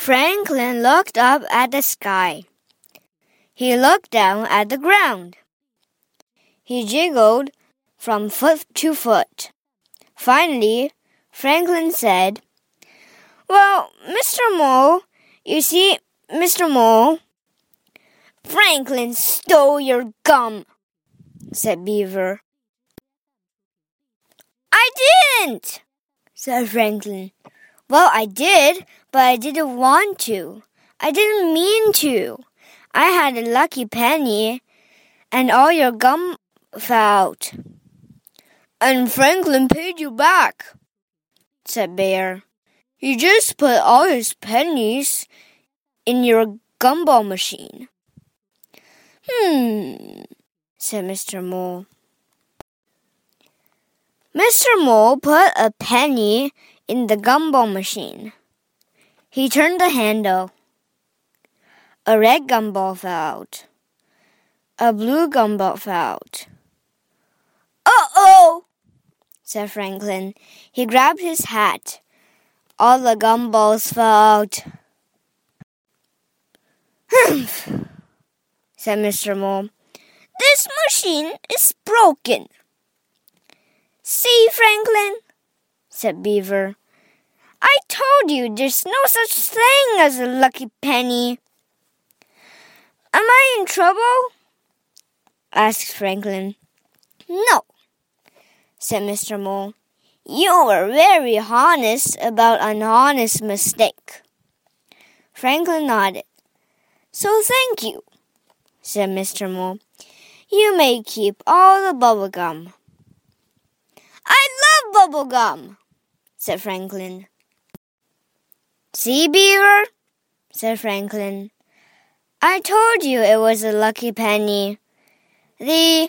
Franklin looked up at the sky. He looked down at the ground. He jiggled from foot to foot. Finally, Franklin said, Well, Mr. Mole, you see, Mr. Mole, Franklin stole your gum, said Beaver. I didn't, said Franklin. Well, I did, but I didn't want to. I didn't mean to. I had a lucky penny, and all your gum fell out. And Franklin paid you back, said Bear. He just put all his pennies in your gumball machine. Hmm, said Mr. Mole. Mr. Mole put a penny in the gumball machine. He turned the handle. A red gumball fell out. A blue gumball fell out. Uh oh, said Franklin. He grabbed his hat. All the gumballs fell out. Humph, said Mr. Mole. This machine is broken. See, Franklin, said Beaver. I told you there's no such thing as a lucky penny. Am I in trouble? asked Franklin. No, said Mr. Mole. You were very honest about an honest mistake. Franklin nodded. So thank you, said Mr. Mole. You may keep all the bubble gum. I love bubble gum, said Franklin. See, Beaver, said Franklin. I told you it was a lucky penny. The.